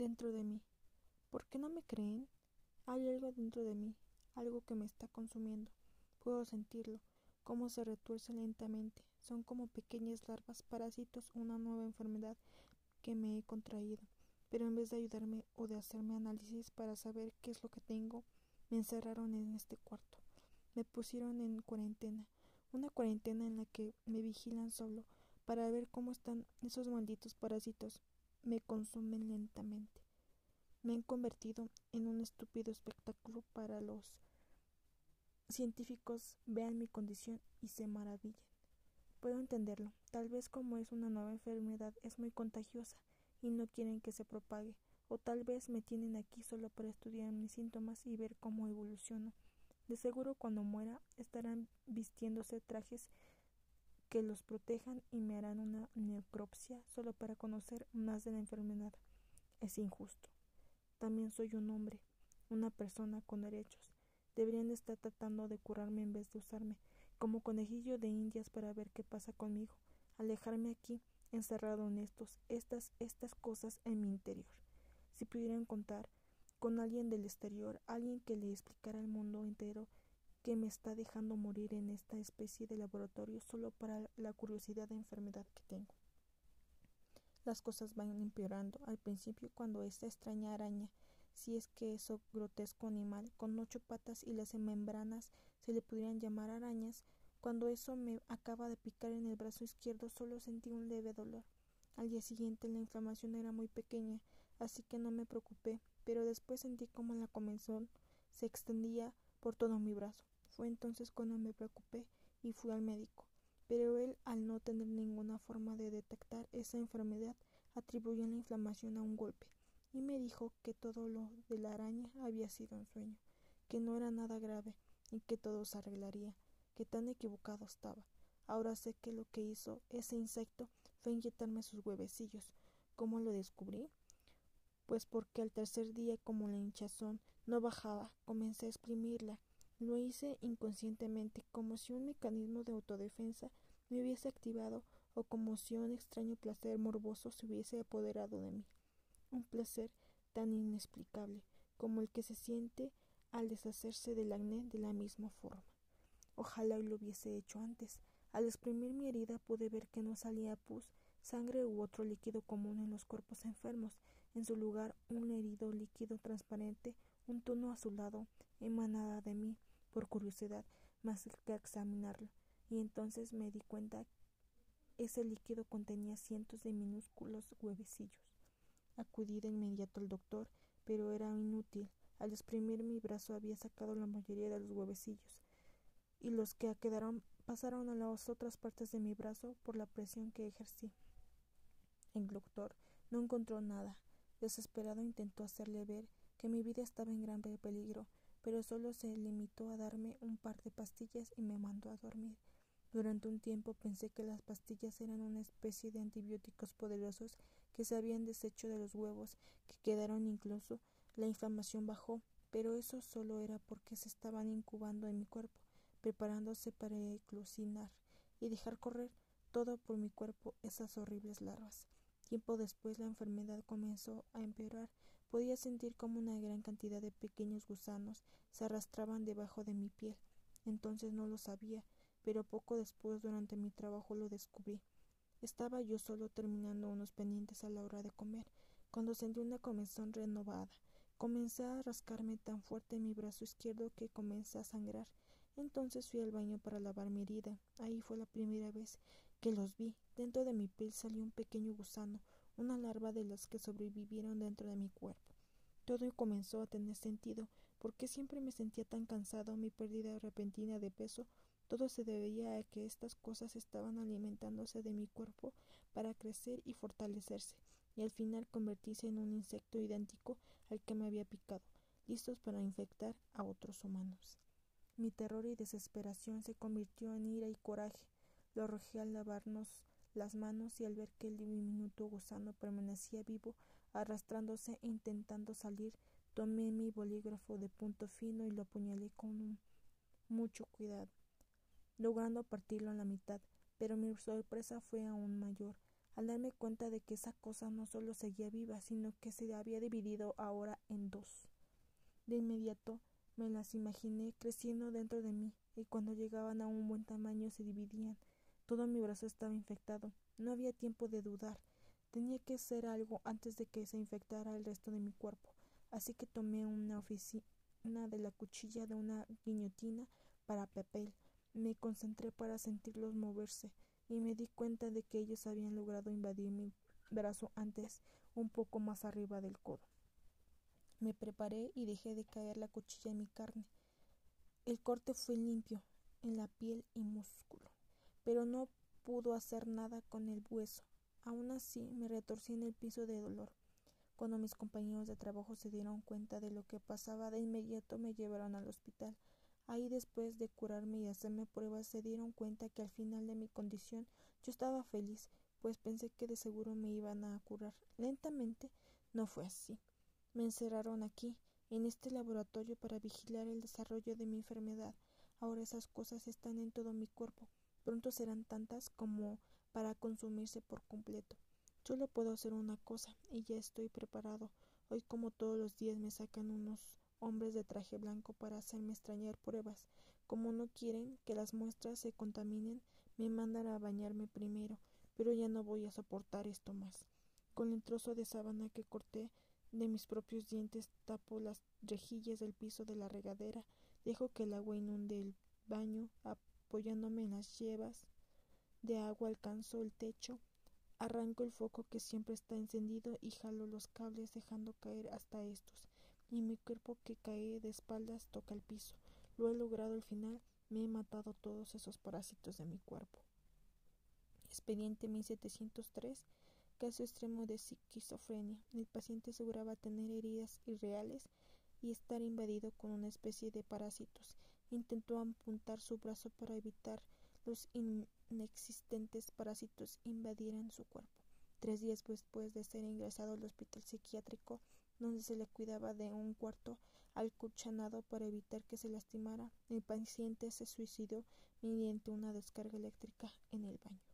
dentro de mí. ¿Por qué no me creen? Hay algo dentro de mí, algo que me está consumiendo. Puedo sentirlo, cómo se retuerce lentamente. Son como pequeñas larvas, parásitos, una nueva enfermedad que me he contraído. Pero en vez de ayudarme o de hacerme análisis para saber qué es lo que tengo, me encerraron en este cuarto. Me pusieron en cuarentena, una cuarentena en la que me vigilan solo para ver cómo están esos malditos parásitos. Me consumen lentamente. Me han convertido en un estúpido espectáculo para los científicos vean mi condición y se maravillen. Puedo entenderlo. Tal vez como es una nueva enfermedad es muy contagiosa y no quieren que se propague. O tal vez me tienen aquí solo para estudiar mis síntomas y ver cómo evoluciono. De seguro cuando muera estarán vistiéndose trajes que los protejan y me harán una necropsia solo para conocer más de la enfermedad. Es injusto. También soy un hombre, una persona con derechos. Deberían estar tratando de curarme en vez de usarme como conejillo de indias para ver qué pasa conmigo, alejarme aquí, encerrado en estos, estas, estas cosas en mi interior. Si pudieran contar con alguien del exterior, alguien que le explicara al mundo entero que me está dejando morir en esta especie de laboratorio solo para la curiosidad de enfermedad que tengo. Las cosas van empeorando. Al principio, cuando esta extraña araña si es que eso grotesco animal, con ocho patas y las membranas se le pudieran llamar arañas, cuando eso me acaba de picar en el brazo izquierdo solo sentí un leve dolor. Al día siguiente la inflamación era muy pequeña, así que no me preocupé, pero después sentí como la comezón se extendía por todo mi brazo. Fue entonces cuando me preocupé y fui al médico. Pero él, al no tener ninguna forma de detectar esa enfermedad, atribuyó la inflamación a un golpe y me dijo que todo lo de la araña había sido un sueño, que no era nada grave y que todo se arreglaría, que tan equivocado estaba. Ahora sé que lo que hizo ese insecto fue inyectarme sus huevecillos. ¿Cómo lo descubrí? Pues porque al tercer día, como la hinchazón no bajaba, comencé a exprimirla. Lo hice inconscientemente, como si un mecanismo de autodefensa me hubiese activado o como si un extraño placer morboso se hubiese apoderado de mí un placer tan inexplicable como el que se siente al deshacerse del acné de la misma forma. Ojalá lo hubiese hecho antes. Al exprimir mi herida pude ver que no salía pus, sangre u otro líquido común en los cuerpos enfermos. En su lugar, un herido líquido transparente, un tono azulado, emanada de mí, por curiosidad, más que examinarlo. Y entonces me di cuenta ese líquido contenía cientos de minúsculos huevecillos. Acudí de inmediato al doctor, pero era inútil. Al exprimir mi brazo había sacado la mayoría de los huevecillos, y los que quedaron pasaron a las otras partes de mi brazo por la presión que ejercí. El doctor no encontró nada. Desesperado intentó hacerle ver que mi vida estaba en gran peligro, pero solo se limitó a darme un par de pastillas y me mandó a dormir. Durante un tiempo pensé que las pastillas eran una especie de antibióticos poderosos que se habían deshecho de los huevos que quedaron incluso la inflamación bajó, pero eso solo era porque se estaban incubando en mi cuerpo, preparándose para eclosionar y dejar correr todo por mi cuerpo esas horribles larvas. Tiempo después la enfermedad comenzó a empeorar. Podía sentir como una gran cantidad de pequeños gusanos se arrastraban debajo de mi piel. Entonces no lo sabía, pero poco después durante mi trabajo lo descubrí. Estaba yo solo terminando unos pendientes a la hora de comer, cuando sentí una comezón renovada. Comencé a rascarme tan fuerte en mi brazo izquierdo que comencé a sangrar. Entonces fui al baño para lavar mi herida. Ahí fue la primera vez que los vi. Dentro de mi piel salió un pequeño gusano, una larva de las que sobrevivieron dentro de mi cuerpo. Todo comenzó a tener sentido, porque siempre me sentía tan cansado, mi pérdida repentina de peso todo se debía a que estas cosas estaban alimentándose de mi cuerpo para crecer y fortalecerse, y al final convertirse en un insecto idéntico al que me había picado, listos para infectar a otros humanos. Mi terror y desesperación se convirtió en ira y coraje. Lo arrojé al lavarnos las manos y al ver que el diminuto gusano permanecía vivo, arrastrándose e intentando salir, tomé mi bolígrafo de punto fino y lo apuñalé con mucho cuidado logrando partirlo a la mitad, pero mi sorpresa fue aún mayor al darme cuenta de que esa cosa no solo seguía viva, sino que se había dividido ahora en dos. De inmediato me las imaginé creciendo dentro de mí, y cuando llegaban a un buen tamaño se dividían. Todo mi brazo estaba infectado. No había tiempo de dudar. Tenía que hacer algo antes de que se infectara el resto de mi cuerpo. Así que tomé una oficina de la cuchilla de una guillotina para papel. Me concentré para sentirlos moverse y me di cuenta de que ellos habían logrado invadir mi brazo antes, un poco más arriba del codo. Me preparé y dejé de caer la cuchilla en mi carne. El corte fue limpio, en la piel y músculo, pero no pudo hacer nada con el hueso. Aún así me retorcí en el piso de dolor. Cuando mis compañeros de trabajo se dieron cuenta de lo que pasaba, de inmediato me llevaron al hospital. Ahí después de curarme y hacerme pruebas se dieron cuenta que al final de mi condición yo estaba feliz, pues pensé que de seguro me iban a curar. Lentamente no fue así. Me encerraron aquí, en este laboratorio, para vigilar el desarrollo de mi enfermedad. Ahora esas cosas están en todo mi cuerpo. Pronto serán tantas como para consumirse por completo. Solo puedo hacer una cosa, y ya estoy preparado. Hoy, como todos los días, me sacan unos hombres de traje blanco para hacerme extrañar pruebas. Como no quieren que las muestras se contaminen, me mandan a bañarme primero, pero ya no voy a soportar esto más. Con el trozo de sábana que corté de mis propios dientes tapo las rejillas del piso de la regadera, dejo que el agua inunde el baño, apoyándome en las llevas de agua alcanzo el techo, arranco el foco que siempre está encendido y jalo los cables dejando caer hasta estos, y mi cuerpo que cae de espaldas toca el piso. Lo he logrado al final, me he matado todos esos parásitos de mi cuerpo. Expediente 1703 Caso extremo de esquizofrenia. El paciente aseguraba tener heridas irreales y estar invadido con una especie de parásitos. Intentó amputar su brazo para evitar los inexistentes parásitos invadieran su cuerpo. Tres días después de ser ingresado al hospital psiquiátrico, donde se le cuidaba de un cuarto alcuchanado para evitar que se lastimara, el paciente se suicidó mediante una descarga eléctrica en el baño.